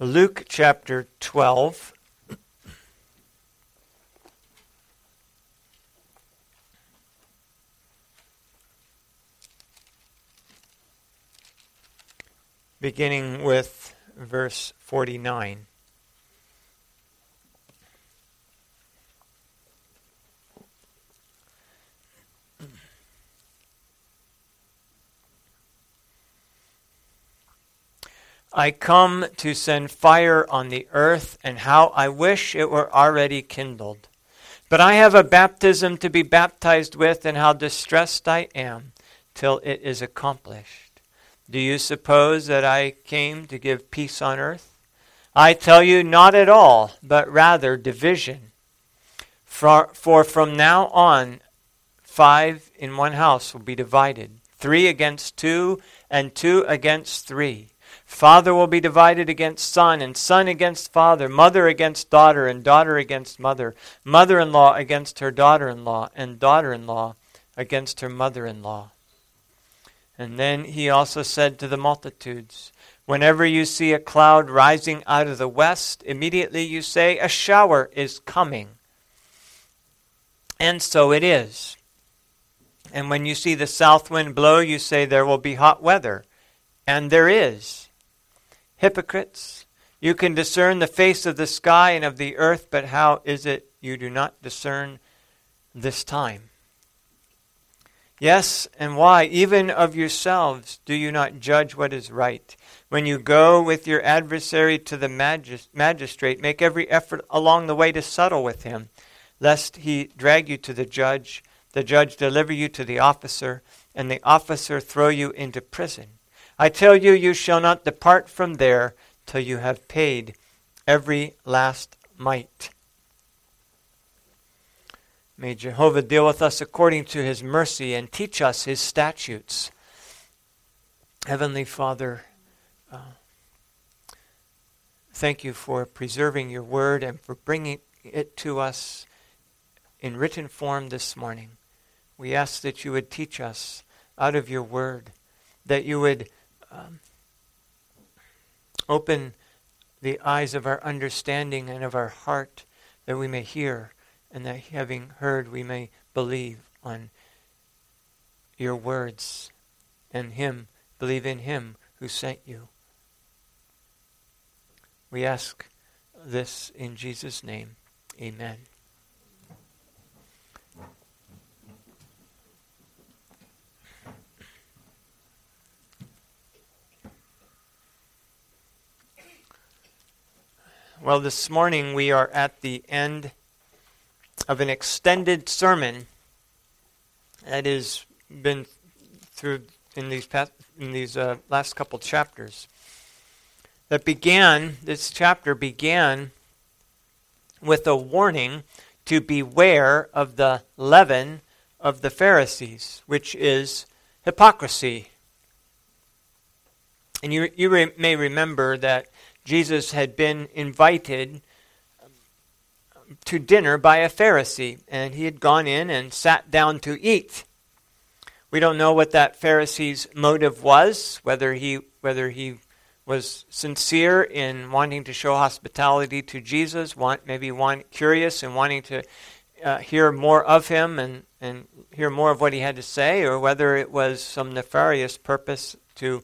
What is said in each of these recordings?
Luke chapter 12. Beginning with verse 49. I come to send fire on the earth, and how I wish it were already kindled. But I have a baptism to be baptized with, and how distressed I am till it is accomplished. Do you suppose that I came to give peace on earth? I tell you, not at all, but rather division. For, for from now on, five in one house will be divided three against two, and two against three. Father will be divided against son, and son against father, mother against daughter, and daughter against mother, mother in law against her daughter in law, and daughter in law against her mother in law. And then he also said to the multitudes, Whenever you see a cloud rising out of the west, immediately you say, A shower is coming. And so it is. And when you see the south wind blow, you say, There will be hot weather. And there is hypocrites. You can discern the face of the sky and of the earth, but how is it you do not discern this time? Yes, and why? Even of yourselves do you not judge what is right? When you go with your adversary to the magis- magistrate, make every effort along the way to settle with him, lest he drag you to the judge, the judge deliver you to the officer, and the officer throw you into prison. I tell you, you shall not depart from there till you have paid every last mite. May Jehovah deal with us according to his mercy and teach us his statutes. Heavenly Father, uh, thank you for preserving your word and for bringing it to us in written form this morning. We ask that you would teach us out of your word, that you would um, open the eyes of our understanding and of our heart that we may hear, and that having heard, we may believe on your words and Him, believe in Him who sent you. We ask this in Jesus' name. Amen. Well, this morning we are at the end of an extended sermon that has been through in these past, in these uh, last couple chapters. That began this chapter began with a warning to beware of the leaven of the Pharisees, which is hypocrisy. And you, you re- may remember that Jesus had been invited to dinner by a Pharisee, and he had gone in and sat down to eat. We don't know what that Pharisee's motive was, whether he whether he was sincere in wanting to show hospitality to Jesus, want, maybe want, curious and wanting to uh, hear more of him and, and hear more of what he had to say, or whether it was some nefarious purpose to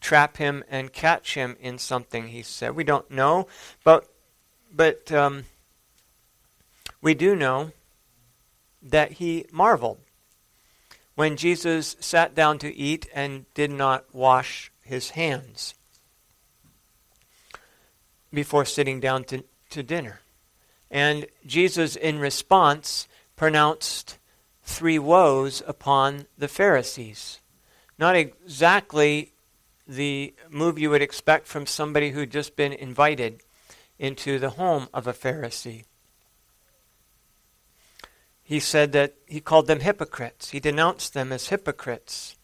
trap him and catch him in something he said. We don't know, but but um, we do know that he marveled when Jesus sat down to eat and did not wash his hands before sitting down to, to dinner. And Jesus, in response, pronounced three woes upon the Pharisees. Not exactly the move you would expect from somebody who'd just been invited into the home of a Pharisee. He said that he called them hypocrites. He denounced them as hypocrites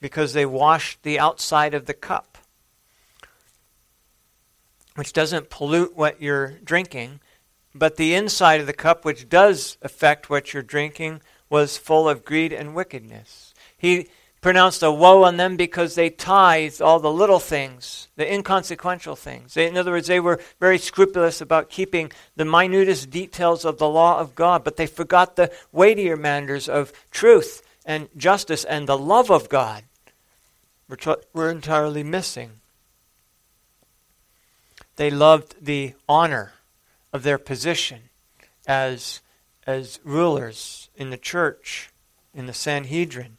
because they washed the outside of the cup, which doesn't pollute what you're drinking, but the inside of the cup, which does affect what you're drinking, was full of greed and wickedness. He pronounced a woe on them because they tithed all the little things, the inconsequential things. They, in other words, they were very scrupulous about keeping the minutest details of the law of God, but they forgot the weightier matters of truth and justice and the love of God. We're, we're entirely missing. They loved the honor of their position as, as rulers in the church, in the Sanhedrin.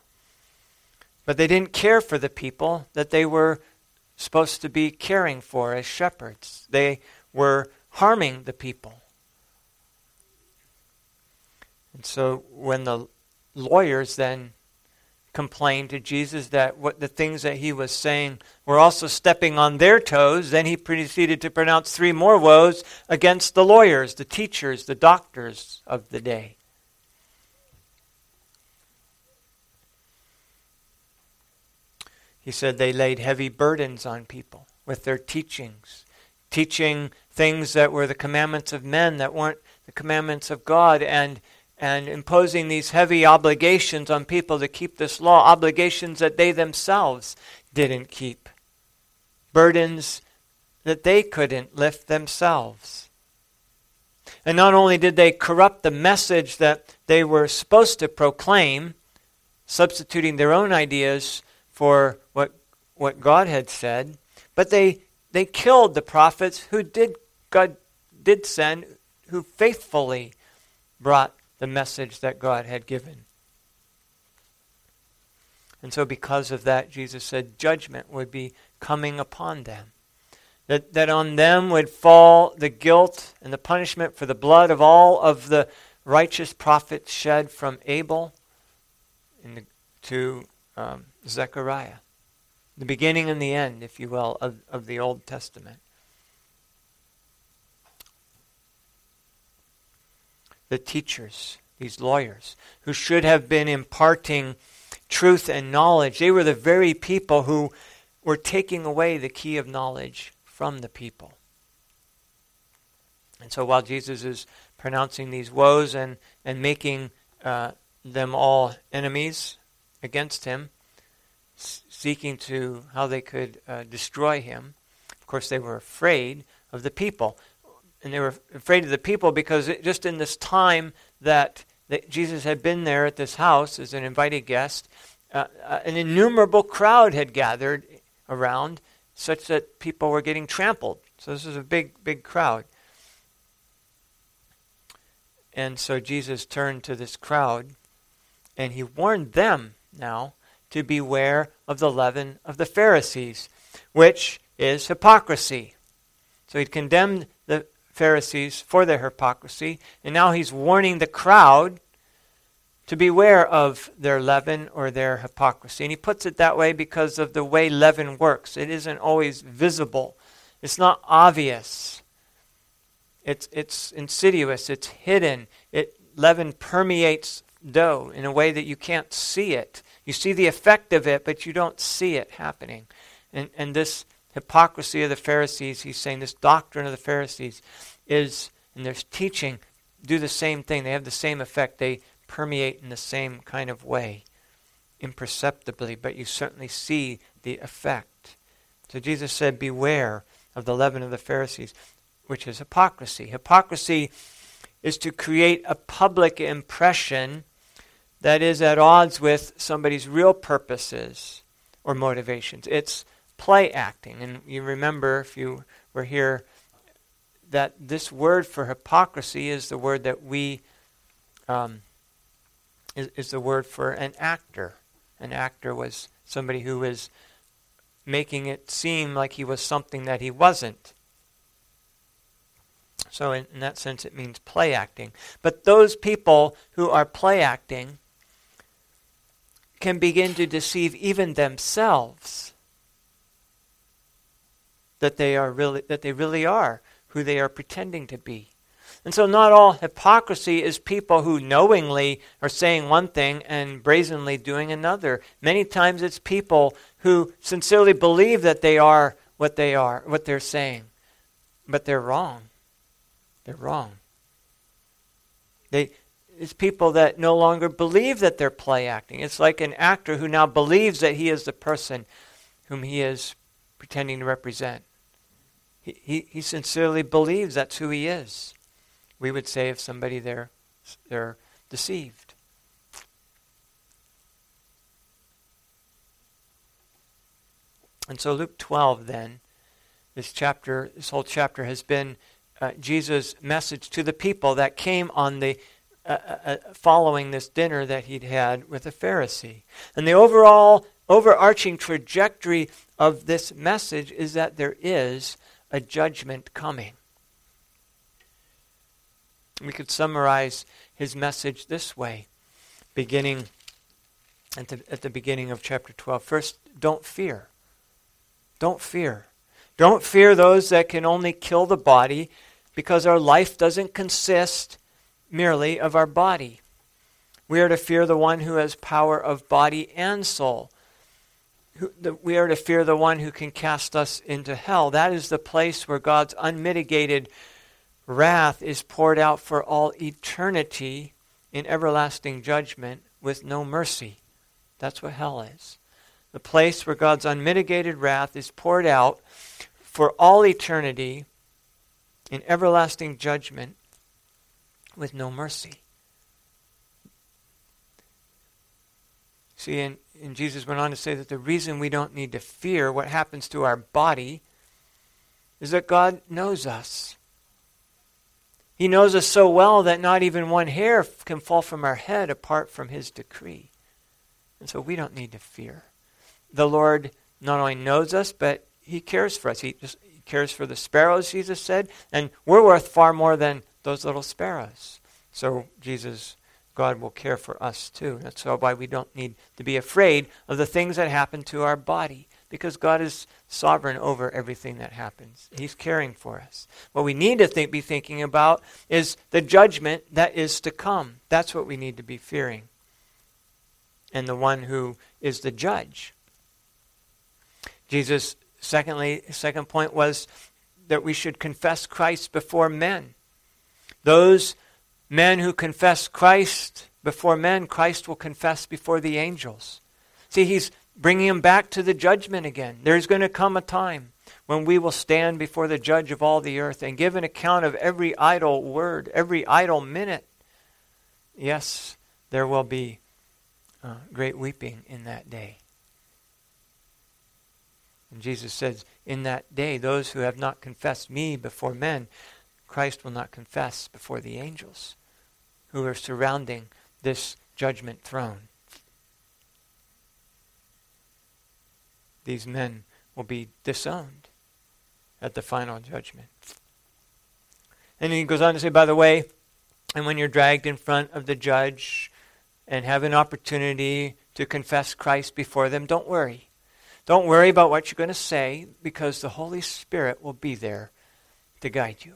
But they didn't care for the people that they were supposed to be caring for as shepherds. They were harming the people. And so when the lawyers then complained to Jesus that what the things that he was saying were also stepping on their toes, then he proceeded to pronounce three more woes against the lawyers, the teachers, the doctors of the day. He said they laid heavy burdens on people with their teachings, teaching things that were the commandments of men that weren't the commandments of God, and, and imposing these heavy obligations on people to keep this law, obligations that they themselves didn't keep, burdens that they couldn't lift themselves. And not only did they corrupt the message that they were supposed to proclaim, substituting their own ideas for what, what God had said, but they, they killed the prophets who did God did send, who faithfully brought the message that God had given. And so, because of that, Jesus said judgment would be coming upon them. That, that on them would fall the guilt and the punishment for the blood of all of the righteous prophets shed from Abel the, to um, Zechariah. The beginning and the end, if you will, of, of the Old Testament. The teachers, these lawyers, who should have been imparting truth and knowledge, they were the very people who were taking away the key of knowledge from the people. And so while Jesus is pronouncing these woes and, and making uh, them all enemies against him, seeking to how they could uh, destroy him. Of course, they were afraid of the people. And they were afraid of the people because it, just in this time that, that Jesus had been there at this house as an invited guest, uh, uh, an innumerable crowd had gathered around such that people were getting trampled. So this was a big, big crowd. And so Jesus turned to this crowd and he warned them now to beware of the leaven of the Pharisees, which is hypocrisy. So he'd condemned the Pharisees for their hypocrisy, and now he's warning the crowd to beware of their leaven or their hypocrisy. And he puts it that way because of the way leaven works. It isn't always visible, it's not obvious. It's, it's insidious, it's hidden. It, leaven permeates dough in a way that you can't see it. You see the effect of it, but you don't see it happening. And, and this hypocrisy of the Pharisees, he's saying this doctrine of the Pharisees is, and their teaching, do the same thing. They have the same effect. They permeate in the same kind of way, imperceptibly, but you certainly see the effect. So Jesus said, Beware of the leaven of the Pharisees, which is hypocrisy. Hypocrisy is to create a public impression that is at odds with somebody's real purposes or motivations. It's play acting. And you remember, if you were here, that this word for hypocrisy is the word that we, um, is, is the word for an actor. An actor was somebody who was making it seem like he was something that he wasn't. So, in, in, that sense, it means play acting. But those people who are play acting can begin to deceive even themselves that they are really that they really are who they are pretending to be. And so not all hypocrisy is people who knowingly are saying one thing and brazenly doing another. Many times it's people who sincerely believe that they are what they are, what they're saying, but they're wrong. They're wrong. They is people that no longer believe that they're play acting. It's like an actor who now believes that he is the person whom he is pretending to represent. He, he, he sincerely believes that's who he is. We would say if somebody they're, they're deceived. And so Luke 12 then, this chapter, this whole chapter has been uh, Jesus' message to the people that came on the uh, uh, uh, following this dinner that he'd had with a Pharisee. And the overall overarching trajectory of this message is that there is a judgment coming. We could summarize his message this way, beginning at the, at the beginning of chapter 12. First, don't fear. Don't fear. Don't fear those that can only kill the body because our life doesn't consist merely of our body. We are to fear the one who has power of body and soul. We are to fear the one who can cast us into hell. That is the place where God's unmitigated wrath is poured out for all eternity in everlasting judgment with no mercy. That's what hell is. The place where God's unmitigated wrath is poured out for all eternity in everlasting judgment with no mercy. See, and, and Jesus went on to say that the reason we don't need to fear what happens to our body is that God knows us. He knows us so well that not even one hair can fall from our head apart from His decree. And so we don't need to fear. The Lord not only knows us, but He cares for us. He, just, he cares for the sparrows, Jesus said, and we're worth far more than those little sparrows. So Jesus, God will care for us too. That's why we don't need to be afraid of the things that happen to our body because God is sovereign over everything that happens. He's caring for us. What we need to think, be thinking about is the judgment that is to come. That's what we need to be fearing. And the one who is the judge. Jesus, secondly, second point was that we should confess Christ before men. Those men who confess Christ before men, Christ will confess before the angels. See, he's bringing them back to the judgment again. There's going to come a time when we will stand before the judge of all the earth and give an account of every idle word, every idle minute. Yes, there will be uh, great weeping in that day. And Jesus says, In that day, those who have not confessed me before men, Christ will not confess before the angels who are surrounding this judgment throne. These men will be disowned at the final judgment. And he goes on to say, by the way, and when you're dragged in front of the judge and have an opportunity to confess Christ before them, don't worry. Don't worry about what you're going to say because the Holy Spirit will be there to guide you.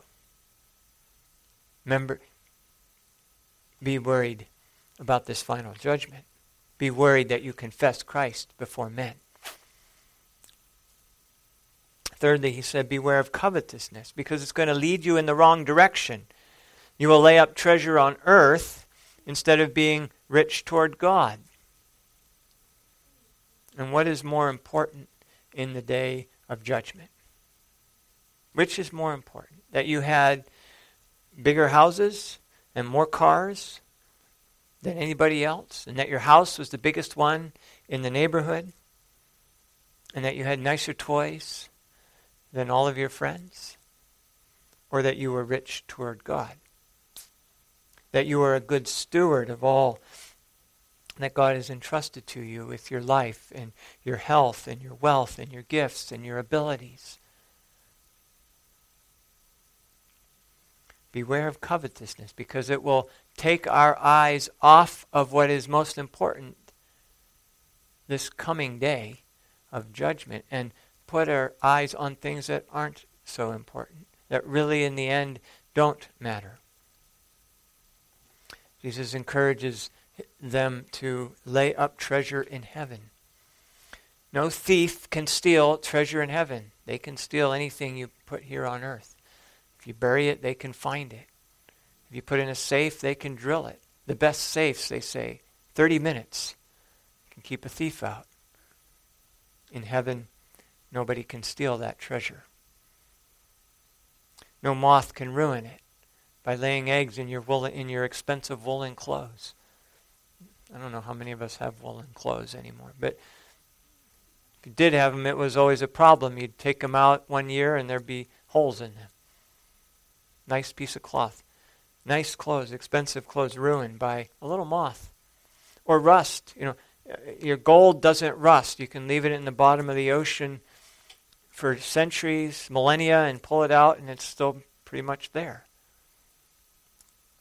Remember, be worried about this final judgment. Be worried that you confess Christ before men. Thirdly, he said, Beware of covetousness, because it's going to lead you in the wrong direction. You will lay up treasure on earth instead of being rich toward God. And what is more important in the day of judgment? Which is more important? That you had bigger houses and more cars than anybody else, and that your house was the biggest one in the neighborhood, and that you had nicer toys than all of your friends, or that you were rich toward God, that you were a good steward of all that God has entrusted to you with your life and your health and your wealth and your gifts and your abilities. Beware of covetousness because it will take our eyes off of what is most important this coming day of judgment and put our eyes on things that aren't so important, that really in the end don't matter. Jesus encourages them to lay up treasure in heaven. No thief can steal treasure in heaven. They can steal anything you put here on earth. If you bury it, they can find it. If you put in a safe, they can drill it. The best safes, they say, 30 minutes can keep a thief out. In heaven, nobody can steal that treasure. No moth can ruin it by laying eggs in your woolen, in your expensive woolen clothes. I don't know how many of us have woolen clothes anymore, but if you did have them, it was always a problem. You'd take them out one year and there'd be holes in them. Nice piece of cloth. Nice clothes, expensive clothes ruined by a little moth. Or rust. You know, uh, your gold doesn't rust. You can leave it in the bottom of the ocean for centuries, millennia, and pull it out, and it's still pretty much there.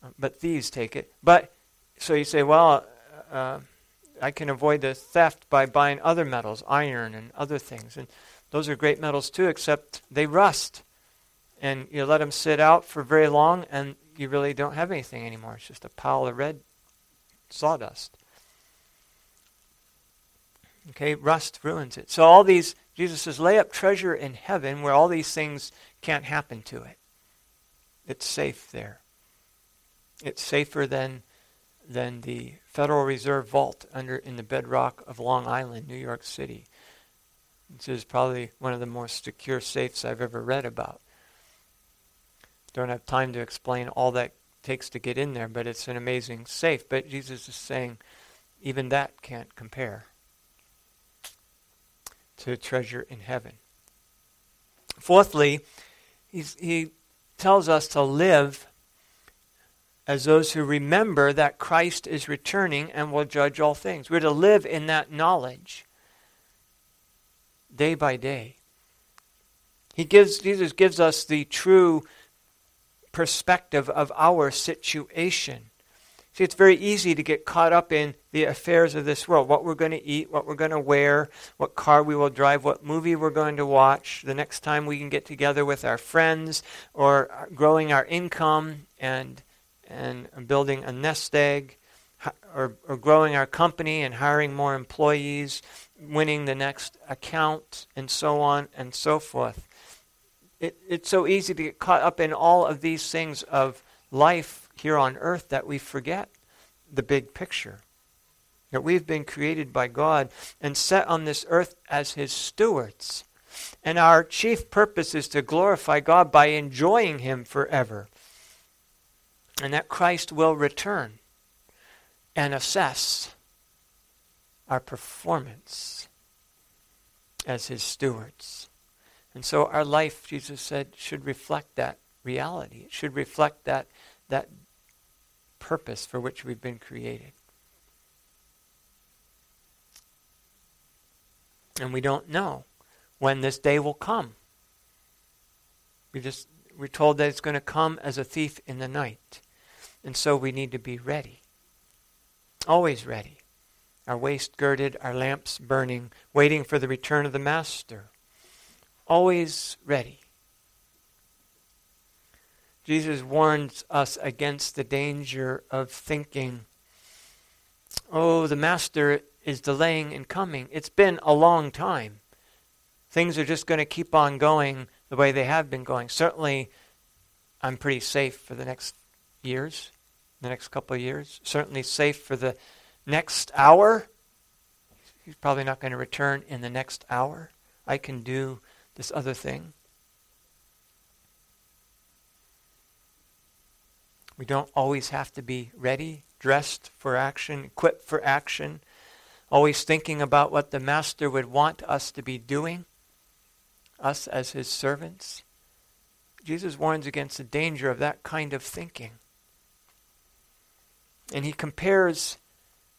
Uh, but thieves take it. But so you say, well, uh, uh, I can avoid the theft by buying other metals, iron and other things. And those are great metals too, except they rust. And you let them sit out for very long, and you really don't have anything anymore. It's just a pile of red sawdust. Okay, rust ruins it. So all these, Jesus says, lay up treasure in heaven where all these things can't happen to it. It's safe there. It's safer than than the Federal Reserve Vault under in the bedrock of Long Island, New York City. This is probably one of the most secure safes I've ever read about. Don't have time to explain all that takes to get in there, but it's an amazing safe. But Jesus is saying even that can't compare to treasure in heaven. Fourthly, he tells us to live as those who remember that Christ is returning and will judge all things. We're to live in that knowledge day by day. He gives Jesus gives us the true perspective of our situation. See, it's very easy to get caught up in the affairs of this world what we're going to eat, what we're going to wear, what car we will drive, what movie we're going to watch, the next time we can get together with our friends, or growing our income and and building a nest egg, or, or growing our company and hiring more employees, winning the next account, and so on and so forth. It, it's so easy to get caught up in all of these things of life here on earth that we forget the big picture. That we've been created by God and set on this earth as His stewards. And our chief purpose is to glorify God by enjoying Him forever and that Christ will return and assess our performance as his stewards. And so our life, Jesus said, should reflect that reality. It should reflect that, that purpose for which we've been created. And we don't know when this day will come. We just we're told that it's going to come as a thief in the night. And so we need to be ready. Always ready. Our waist girded, our lamps burning, waiting for the return of the Master. Always ready. Jesus warns us against the danger of thinking, oh, the Master is delaying in coming. It's been a long time. Things are just going to keep on going the way they have been going. Certainly, I'm pretty safe for the next years the next couple of years. Certainly safe for the next hour. He's probably not going to return in the next hour. I can do this other thing. We don't always have to be ready, dressed for action, equipped for action, always thinking about what the Master would want us to be doing, us as his servants. Jesus warns against the danger of that kind of thinking. And he compares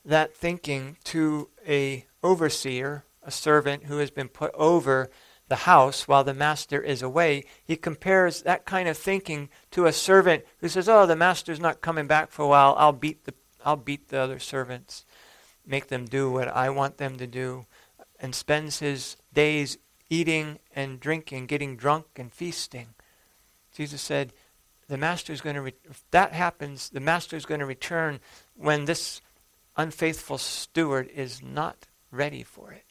that thinking to a overseer, a servant who has been put over the house while the master is away. He compares that kind of thinking to a servant who says, "Oh, the master's not coming back for a while. I'll beat the I'll beat the other servants, make them do what I want them to do." And spends his days eating and drinking, getting drunk and feasting. Jesus said, the master is going to, re- if that happens, the master is going to return when this unfaithful steward is not ready for it.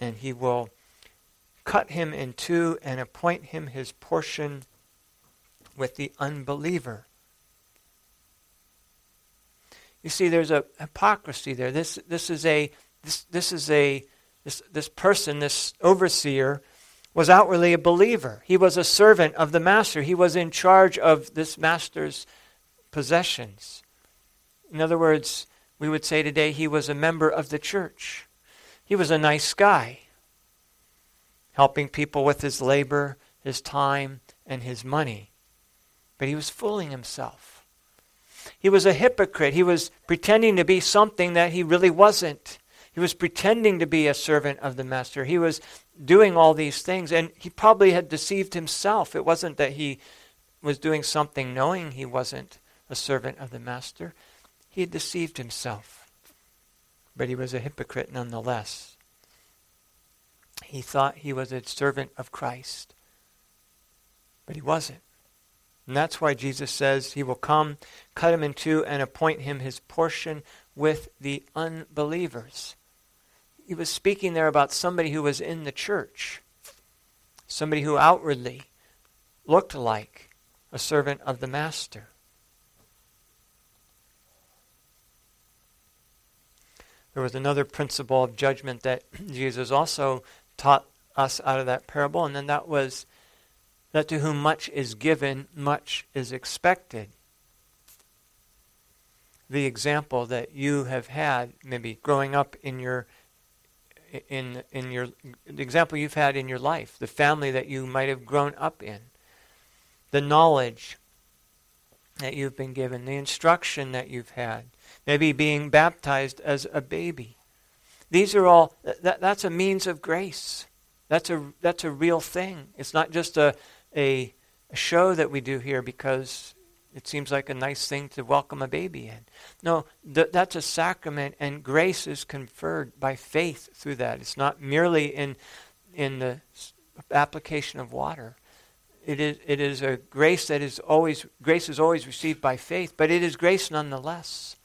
And he will cut him in two and appoint him his portion with the unbeliever. You see, there's a hypocrisy there. This, this is a this, this is a this, this person, this overseer, was outwardly a believer. He was a servant of the master. He was in charge of this master's possessions. In other words, we would say today he was a member of the church. He was a nice guy, helping people with his labor, his time, and his money. But he was fooling himself. He was a hypocrite. He was pretending to be something that he really wasn't. He was pretending to be a servant of the master. He was doing all these things, and he probably had deceived himself. It wasn't that he was doing something knowing he wasn't a servant of the master. He had deceived himself. But he was a hypocrite nonetheless. He thought he was a servant of Christ, but he wasn't. And that's why Jesus says he will come, cut him in two, and appoint him his portion with the unbelievers he was speaking there about somebody who was in the church, somebody who outwardly looked like a servant of the master. There was another principle of judgment that Jesus also taught us out of that parable, and then that was that to whom much is given, much is expected. The example that you have had, maybe growing up in your in in your the example you've had in your life, the family that you might have grown up in, the knowledge that you've been given, the instruction that you've had, maybe being baptized as a baby. These are all that, that's a means of grace. That's a that's a real thing. It's not just a a, a show that we do here because it seems like a nice thing to welcome a baby in. No, th- that's a sacrament, and grace is conferred by faith through that. It's not merely in, in the application of water. It is, it is a grace that is always, grace is always received by faith, but it is grace nonetheless.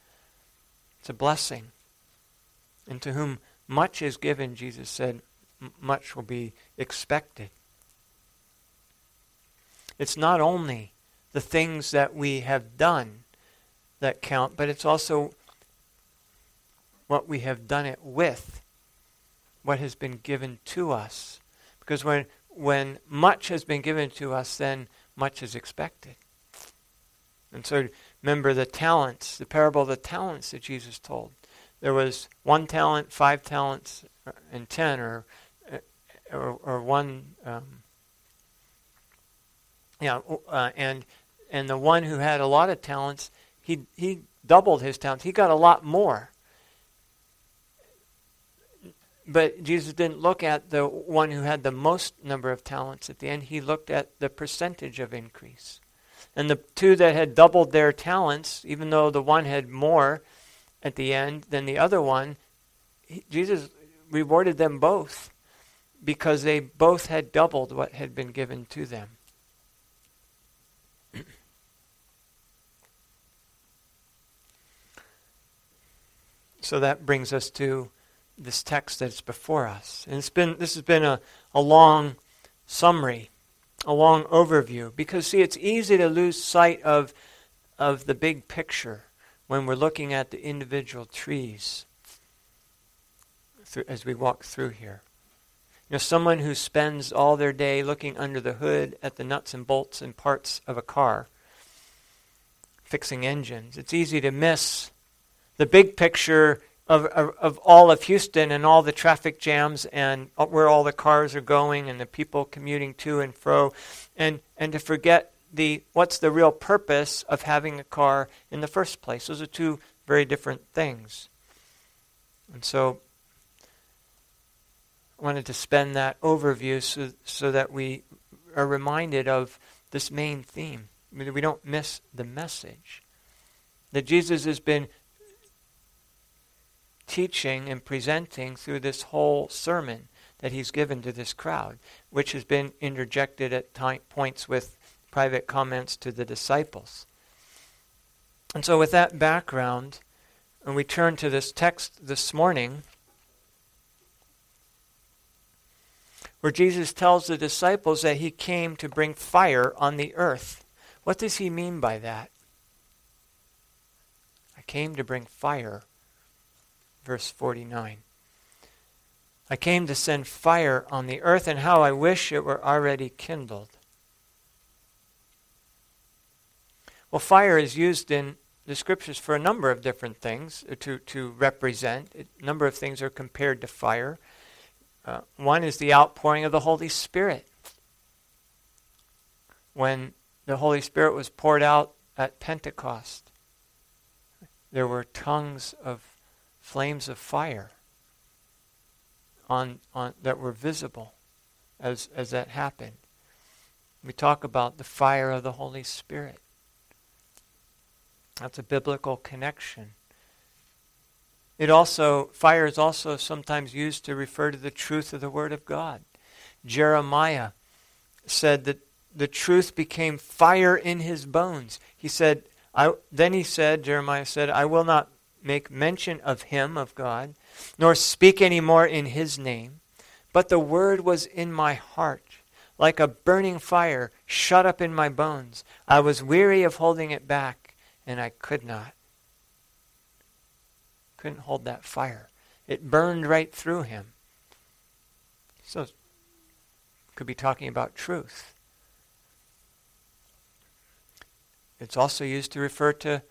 It's a blessing. And to whom much is given, Jesus said, much will be expected. It's not only the things that we have done that count, but it's also what we have done it with, what has been given to us. Because when, when much has been given to us, then much is expected. And so remember the talents, the parable of the talents that Jesus told. There was one talent, five talents, uh, and ten, or, uh, or, or one, um, yeah, uh, and and the one who had a lot of talents, he, he doubled his talents. He got a lot more. But Jesus didn't look at the one who had the most number of talents at the end. He looked at the percentage of increase. And the two that had doubled their talents, even though the one had more at the end than the other one, he, Jesus rewarded them both because they both had doubled what had been given to them. So that brings us to this text that's before us. And it's been this has been a, a long summary, a long overview. Because see, it's easy to lose sight of of the big picture when we're looking at the individual trees as we walk through here. You know, someone who spends all their day looking under the hood at the nuts and bolts and parts of a car, fixing engines, it's easy to miss the big picture of, of, of, all of Houston and all the traffic jams and where all the cars are going and the people commuting to and fro, and, and to forget the what's the real purpose of having a car in the first place. Those are two very different things. And so I wanted to spend that overview so, so that we are reminded of this main theme. I mean, we don't miss the message. That Jesus has been teaching and presenting through this whole sermon that he's given to this crowd, which has been interjected at t- points with private comments to the disciples. And so, with that background, when we turn to this text this morning, where Jesus tells the disciples that he came to bring fire on the earth. What does he mean by that? I came to bring fire. Verse 49. I came to send fire on the earth, and how I wish it were already kindled. Well, fire is used in the scriptures for a number of different things uh, to, to represent. A number of things are compared to fire. Uh, one is the outpouring of the Holy Spirit. When the Holy Spirit was poured out at Pentecost, there were tongues of flames of fire on, on, that were visible as, as that happened. We talk about the fire of the Holy Spirit. That's a biblical connection. It also, fire is also sometimes used to refer to the truth of the Word of God. Jeremiah said that the truth became fire in his bones. He said, I, then he said, Jeremiah said, I will not make mention of him, of God, nor speak any more in his name. But the word was in my heart, like a burning fire shut up in my bones. I was weary of holding it back, and I could not. Couldn't hold that fire. It burned right through him. So, could be talking about truth. It's also used to refer to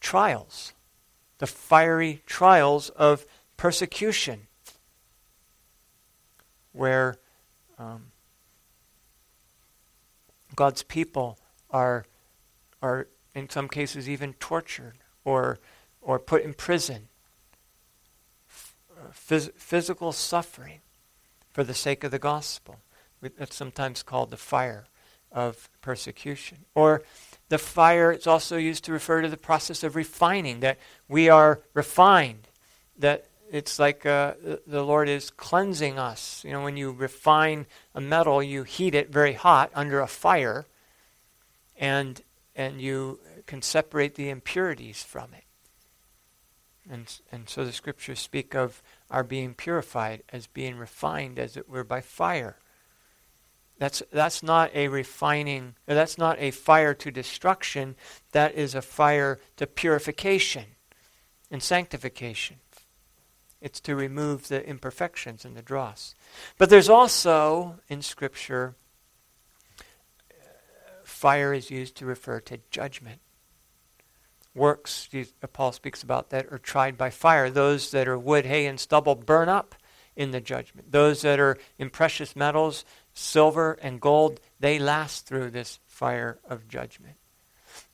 trials the fiery trials of persecution, where um, God's people are, are, in some cases, even tortured or, or put in prison. Phys- physical suffering for the sake of the gospel. That's sometimes called the fire of persecution. Or the fire is also used to refer to the process of refining, that we are refined, that it's like uh, the Lord is cleansing us. You know, when you refine a metal, you heat it very hot under a fire, and and you can separate the impurities from it. And and so the scriptures speak of our being purified as being refined, as it were, by fire. That's, that's not a refining, that's not a fire to destruction. That is a fire to purification and sanctification. It's to remove the imperfections and the dross. But there's also, in Scripture, fire is used to refer to judgment. Works, uh, Paul speaks about that, are tried by fire. Those that are wood, hay, and stubble burn up in the judgment. Those that are in precious metals, silver and gold, they last through this fire of judgment.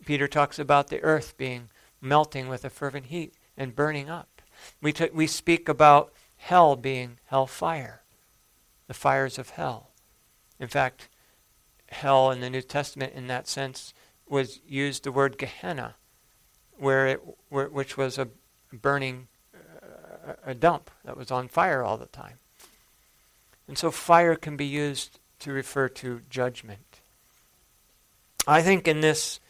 Peter talks about the earth being melting with a fervent heat and burning up. We, t- we speak about hell being hell fire, the fires of hell. In fact, hell in the New Testament, in that sense, was used the word Gehenna, where it, where, which was a burning, uh, a dump that was on fire all the time. And so fire can be used to refer to judgment. I think in this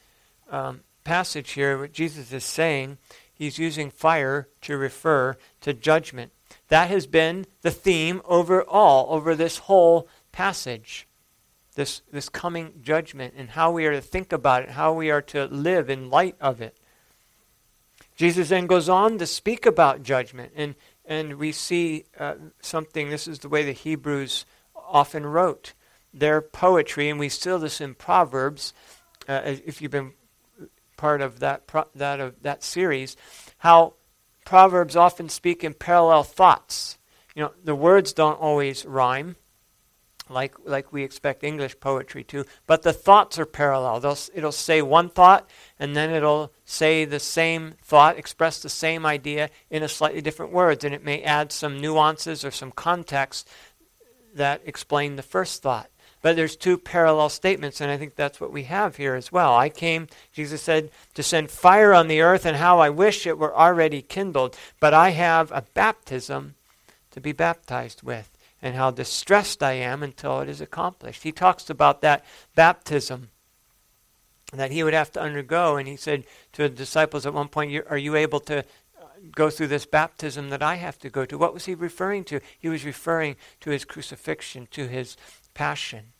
um, passage here, what Jesus is saying, he's using fire to refer to judgment. That has been the theme over all, over this whole passage. This, this coming judgment and how we are to think about it, how we are to live in light of it. Jesus then goes on to speak about judgment, and and we see uh, something. This is the way the Hebrews often wrote their poetry, and we see this in Proverbs. Uh, if you've been part of that pro- that of that series, how Proverbs often speak in parallel thoughts. You know, the words don't always rhyme, like like we expect English poetry to, but the thoughts are parallel. They'll, it'll say one thought, and then it'll say the same thought, express the same idea in a slightly different words, and it may add some nuances or some context that explain the first thought. But there's two parallel statements, and I think that's what we have here as well. I came, Jesus said, to send fire on the earth, and how I wish it were already kindled. But I have a baptism to be baptized with and how distressed I am until it is accomplished. He talks about that baptism that he would have to undergo, and he said to the disciples at one point, Are you able to uh, go through this baptism that I have to go to? What was he referring to? He was referring to his crucifixion, to his passion,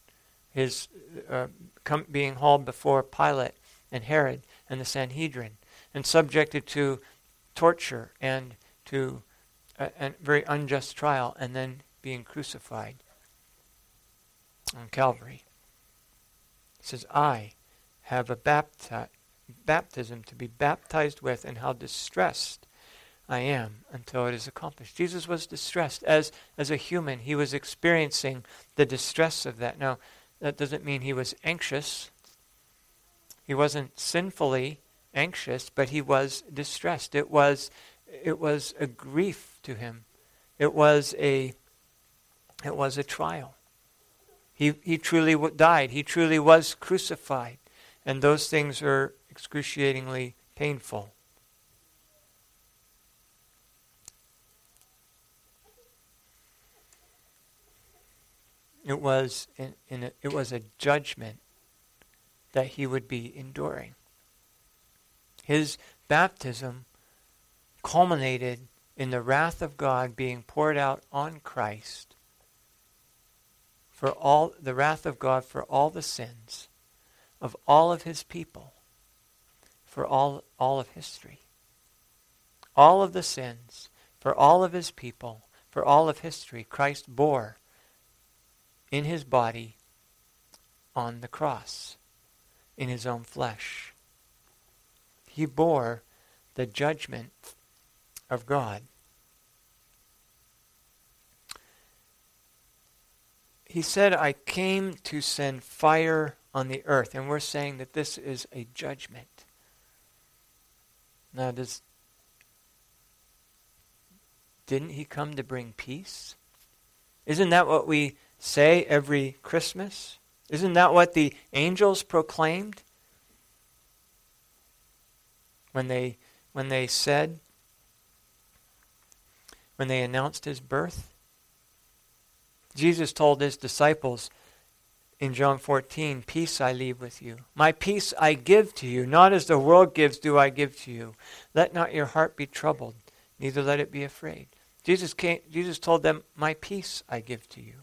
his uh, com- being hauled before Pilate and Herod and the Sanhedrin. and subjected to torture and to a, a very unjust trial and then being crucified on Calvary. He says, I have a bapti- baptism to be baptized with, and how distressed I am until it is accomplished. Jesus was distressed. As, as a human, he was experiencing the distress of that. Now, that doesn't mean he was anxious. He wasn't sinfully anxious, but he was distressed. It was, it was a grief to him. It was a, it was a trial. He, he truly died. He truly was crucified. And those things are excruciatingly painful. It was, in, in a, it was a judgment that he would be enduring. His baptism culminated in the wrath of God being poured out on Christ for all the wrath of God for all the sins of all of his people for all all of history all of the sins for all of his people for all of history Christ bore in his body on the cross in his own flesh he bore the judgment of God. He said, I came to send fire on the earth. And we're saying that this is a judgment. Now, does, didn't he come to bring peace? Isn't that what we say every Christmas? Isn't that what the angels proclaimed? when they when they said when they announced his birth Jesus told his disciples in John 14, Peace I leave with you. My peace I give to you. Not as the world gives, do I give to you. Let not your heart be troubled, neither let it be afraid. Jesus, came, Jesus told them, My peace I give to you.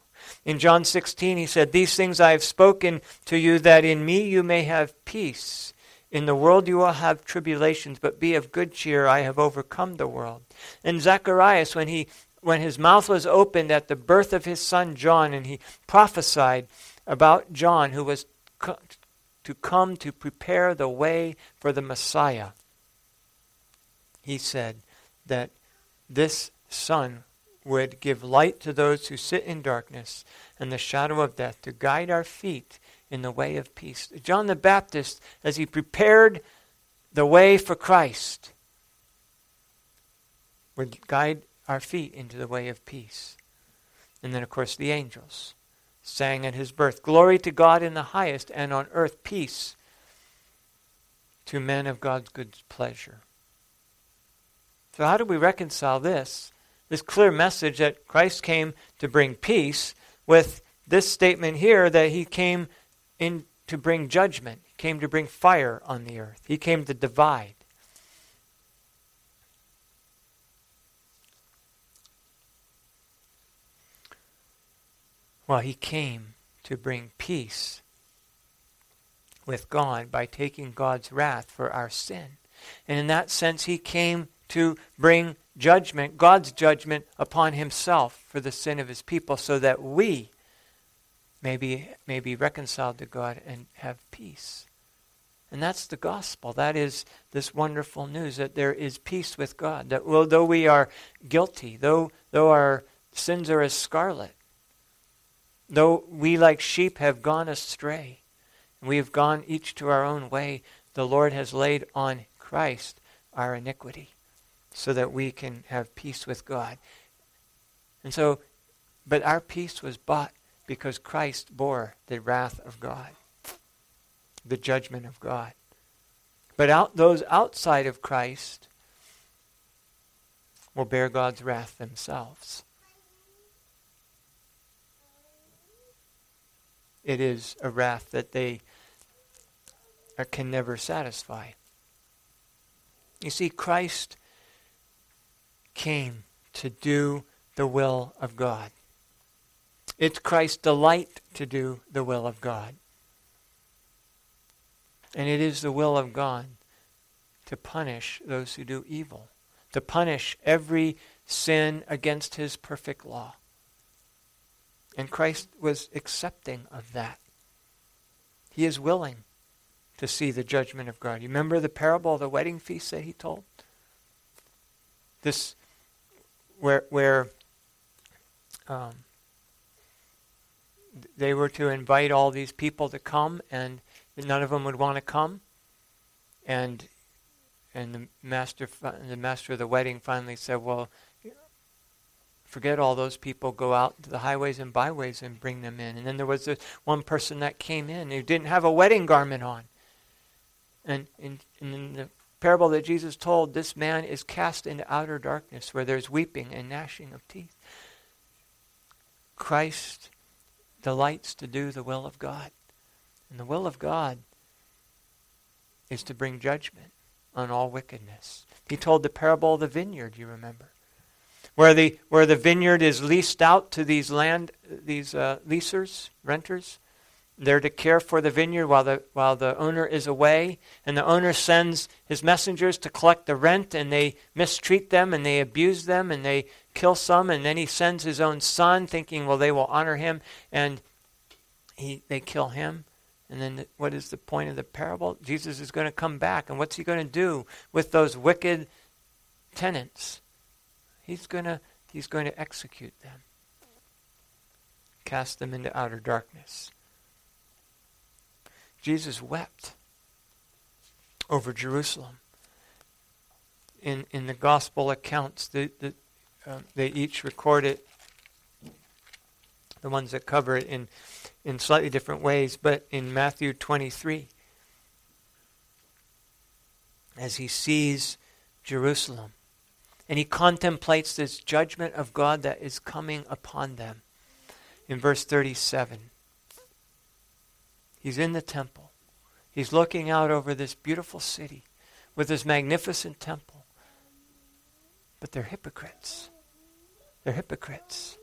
In John 16, he said, These things I have spoken to you, that in me you may have peace. In the world you will have tribulations, but be of good cheer. I have overcome the world. And Zacharias, when he when his mouth was opened at the birth of his son John, and he prophesied about John, who was co- to come to prepare the way for the Messiah, he said that this son would give light to those who sit in darkness and the shadow of death, to guide our feet in the way of peace. John the Baptist, as he prepared the way for Christ, would guide our feet into the way of peace. And then, of course, the angels sang at his birth Glory to God in the highest, and on earth peace to men of God's good pleasure. So, how do we reconcile this? This clear message that Christ came to bring peace with this statement here that he came in to bring judgment. He came to bring fire on the earth. He came to divide. Well, he came to bring peace with God by taking God's wrath for our sin. And in that sense, he came to bring judgment, God's judgment upon himself for the sin of his people, so that we may be, may be reconciled to God and have peace. And that's the gospel. That is this wonderful news that there is peace with God. That though we are guilty, though, though our sins are as scarlet, though we like sheep have gone astray, and we have gone each to our own way, the Lord has laid on Christ our iniquity so that we can have peace with God. And so, but our peace was bought because Christ bore the wrath of God, the judgment of God. But out, those outside of Christ will bear God's wrath themselves. It is a wrath that they can never satisfy. You see, Christ came to do the will of God. It's Christ's delight to do the will of God. And it is the will of God to punish those who do evil, to punish every sin against his perfect law. And Christ was accepting of that. He is willing to see the judgment of God. You remember the parable of the wedding feast that he told? This, where, where um, they were to invite all these people to come, and none of them would want to come. And and the master, the master of the wedding, finally said, "Well, forget all those people. Go out to the highways and byways and bring them in." And then there was this one person that came in who didn't have a wedding garment on. And in, in the parable that Jesus told, this man is cast into outer darkness where there's weeping and gnashing of teeth. Christ delights to do the will of God. And the will of God is to bring judgment on all wickedness. He told the parable of the vineyard, you remember, where the where the vineyard is leased out to these land these uh, leasers, renters. They're to care for the vineyard while the while the owner is away, and the owner sends his messengers to collect the rent, and they mistreat them and they abuse them and they kill some, and then he sends his own son, thinking, well, they will honor him, and he, they kill him. And then the, what is the point of the parable? Jesus is going to come back, and what's he going to do with those wicked tenants? He's going to he's going to execute them, cast them into outer darkness. Jesus wept over Jerusalem. In in the gospel accounts, the, the um, they each record it, the ones that cover it in, in slightly different ways, but in Matthew 23, as he sees Jerusalem, and he contemplates this judgment of God that is coming upon them. In verse 37, he's in the temple. He's looking out over this beautiful city with this magnificent temple. But they're hypocrites. They're hypocrites.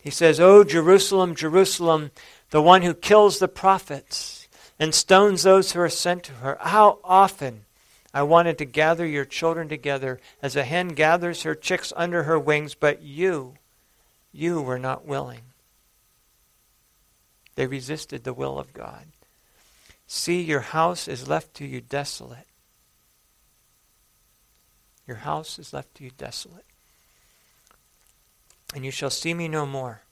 He says, O Jerusalem, Jerusalem, the one who kills the prophets and stones those who are sent to her. How often I wanted to gather your children together as a hen gathers her chicks under her wings, but you, you were not willing. They resisted the will of God. See, your house is left to you desolate. Your house is left to you desolate and you shall see me no more.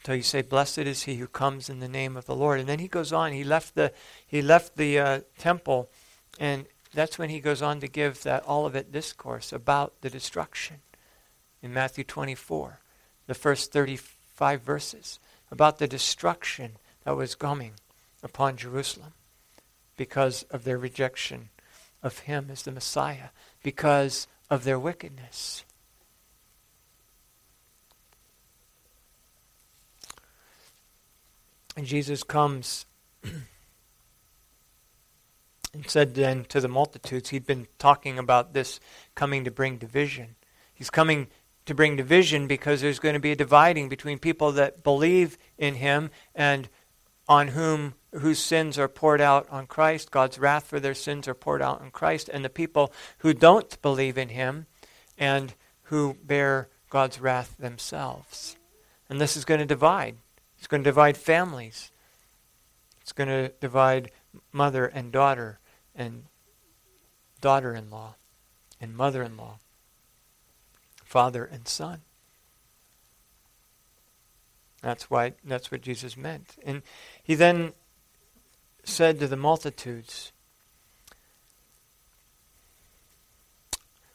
Until you say, Blessed is he who comes in the name of the Lord. And then he goes on. He left the he left the uh, temple, and that's when he goes on to give that Olivet discourse about the destruction in Matthew 24, the first 35 verses about the destruction that was coming upon Jerusalem because of their rejection of him as the Messiah, because of their wickedness. And Jesus comes and said then to the multitudes, he'd been talking about this coming to bring division. He's coming to bring division because there's going to be a dividing between people that believe in him and on whom whose sins are poured out on Christ, God's wrath for their sins are poured out on Christ, and the people who don't believe in him and who bear God's wrath themselves. And this is going to divide. It's going to divide families. It's going to divide mother and daughter and daughter in law and mother in law, father and son. That's why that's what Jesus meant. And he then said to the multitudes,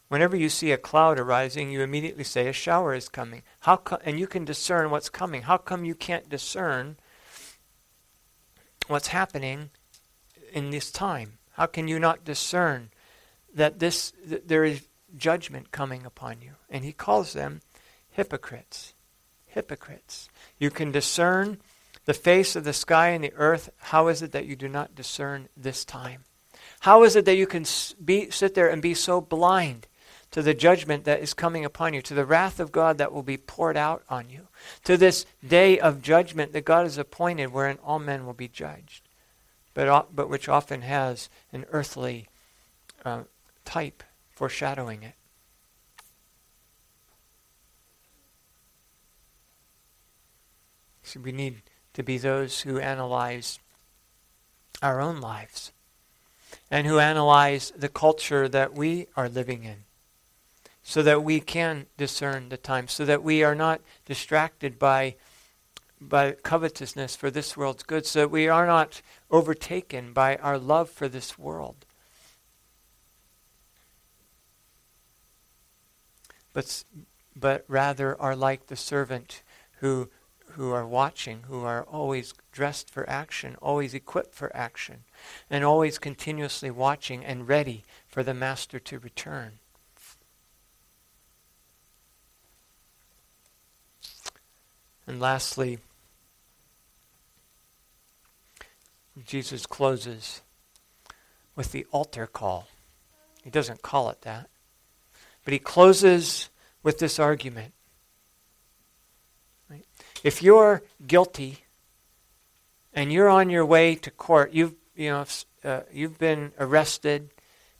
Whenever you see a cloud arising, you immediately say a shower is coming. How co- and you can discern what's coming. How come you can't discern what's happening in this time? How can you not discern that this that there is judgment coming upon you? And he calls them hypocrites. Hypocrites. You can discern the face of the sky and the earth. How is it that you do not discern this time? How is it that you can be, sit there and be so blind to the judgment that is coming upon you, to the wrath of God that will be poured out on you, to this day of judgment that God has appointed wherein all men will be judged, but, but which often has an earthly uh, type foreshadowing it. So we need to be those who analyze our own lives and who analyze the culture that we are living in so that we can discern the time, so that we are not distracted by, by covetousness for this world's good, so that we are not overtaken by our love for this world. But, but rather are like the servant who who are watching, who are always dressed for action, always equipped for action, and always continuously watching and ready for the Master to return. And lastly, Jesus closes with the altar call. He doesn't call it that, but he closes with this argument if you're guilty and you're on your way to court, you've you know uh, you've been arrested,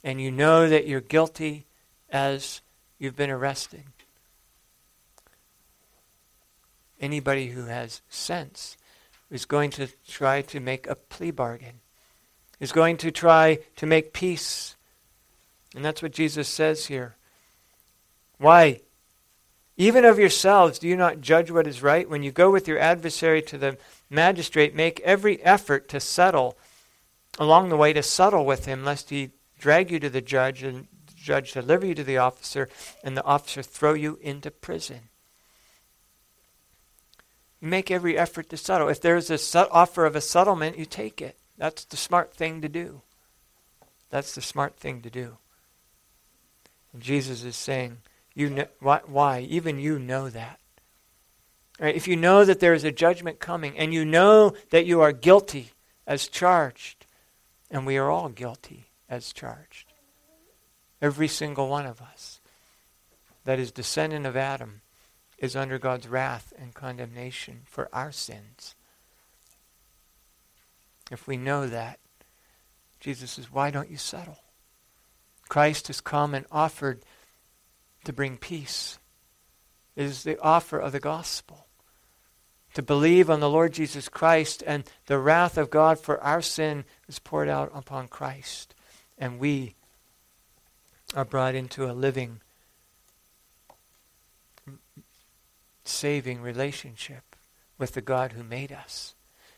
and you know that you're guilty as you've been arrested. Anybody who has sense is going to try to make a plea bargain, is going to try to make peace. And that's what Jesus says here. Why? Even of yourselves, do you not judge what is right? When you go with your adversary to the magistrate, make every effort to settle along the way to settle with him, lest he drag you to the judge and the judge deliver you to the officer, and the officer throw you into prison. Make every effort to settle. If there's a offer of a settlement, you take it. That's the smart thing to do. That's the smart thing to do. And Jesus is saying, you know, why, why? Even you know that. Right? If you know that there is a judgment coming and you know that you are guilty as charged, and we are all guilty as charged, every single one of us that is descendant of Adam is under God's wrath and condemnation for our sins. If we know that, Jesus says, why don't you settle? Christ has come and offered to bring peace. It is the offer of the gospel. To believe on the Lord Jesus Christ and the wrath of God for our sin is poured out upon Christ. And we are brought into a living, saving relationship with the God who made us.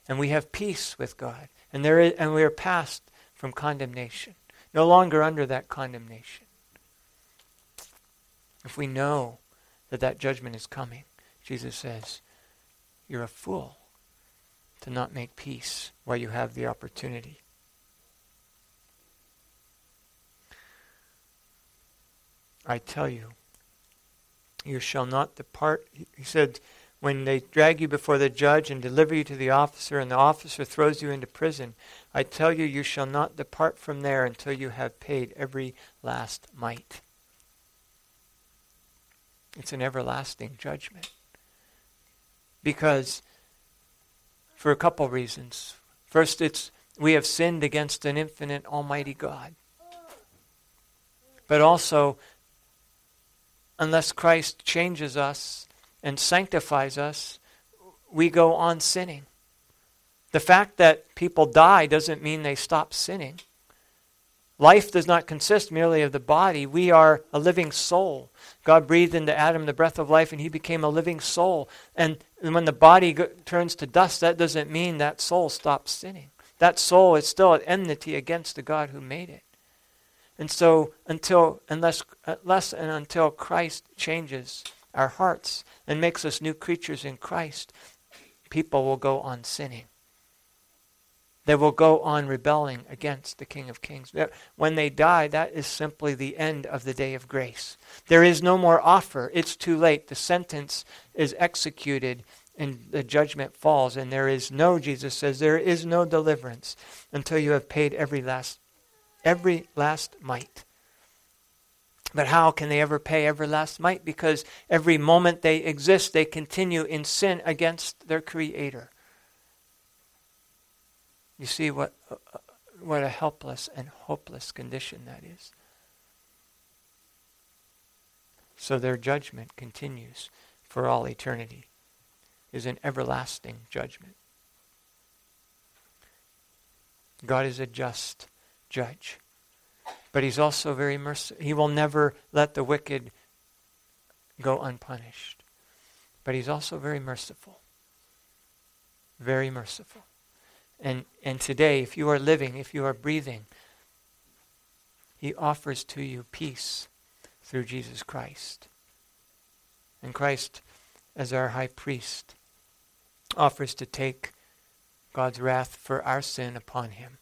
And we have peace with God. And, there is, and we are passed from condemnation, no longer under that condemnation. If we know that that judgment is coming, Jesus says, you're a fool to not make peace while you have the opportunity. I tell you, you shall not depart. He said, when they drag you before the judge and deliver you to the officer, and the officer throws you into prison, I tell you, you shall not depart from there until you have paid every last mite. It's an everlasting judgment. Because, for a couple reasons. First, it's we have sinned against an infinite, almighty God. But also, unless Christ changes us and sanctifies us, we go on sinning. The fact that people die doesn't mean they stop sinning. Life does not consist merely of the body. We are a living soul. God breathed into Adam the breath of life, and he became a living soul. And when the body go- turns to dust, that doesn't mean that soul stops sinning. That soul is still at enmity against the God who made it. And so, until unless unless and until Christ changes our hearts and makes us new creatures in Christ, people will go on sinning. They will go on rebelling against the King of Kings. When they die, that is simply the end of the day of grace. There is no more offer. It's too late. The sentence is executed and the judgment falls. And there is no, Jesus says, there is no deliverance until you have paid every last, every last mite. But how can they ever pay every last mite? Because every moment they exist, they continue in sin against their Creator. You see what, uh, what a helpless and hopeless condition that is. So their judgment continues for all eternity, is an everlasting judgment. God is a just judge. But he's also very merciful. He will never let the wicked go unpunished. But he's also very merciful. Very merciful. And, and today, if you are living, if you are breathing, he offers to you peace through Jesus Christ. And Christ, as our high priest, offers to take God's wrath for our sin upon him.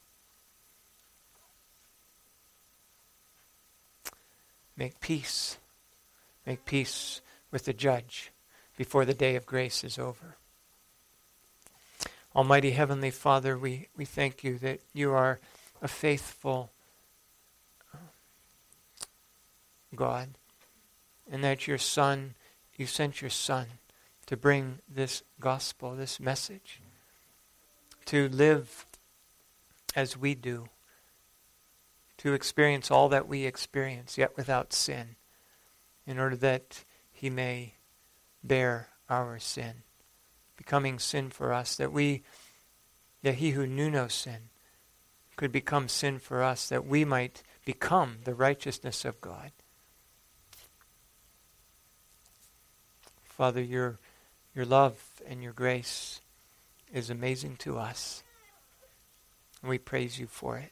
Make peace. Make peace with the judge before the day of grace is over. Almighty Heavenly Father, we, we thank you that you are a faithful uh, God and that your Son, you sent your Son to bring this gospel, this message, to live as we do to experience all that we experience, yet without sin, in order that he may bear our sin, becoming sin for us, that we, that he who knew no sin could become sin for us, that we might become the righteousness of God. Father, your, your love and your grace is amazing to us. And we praise you for it.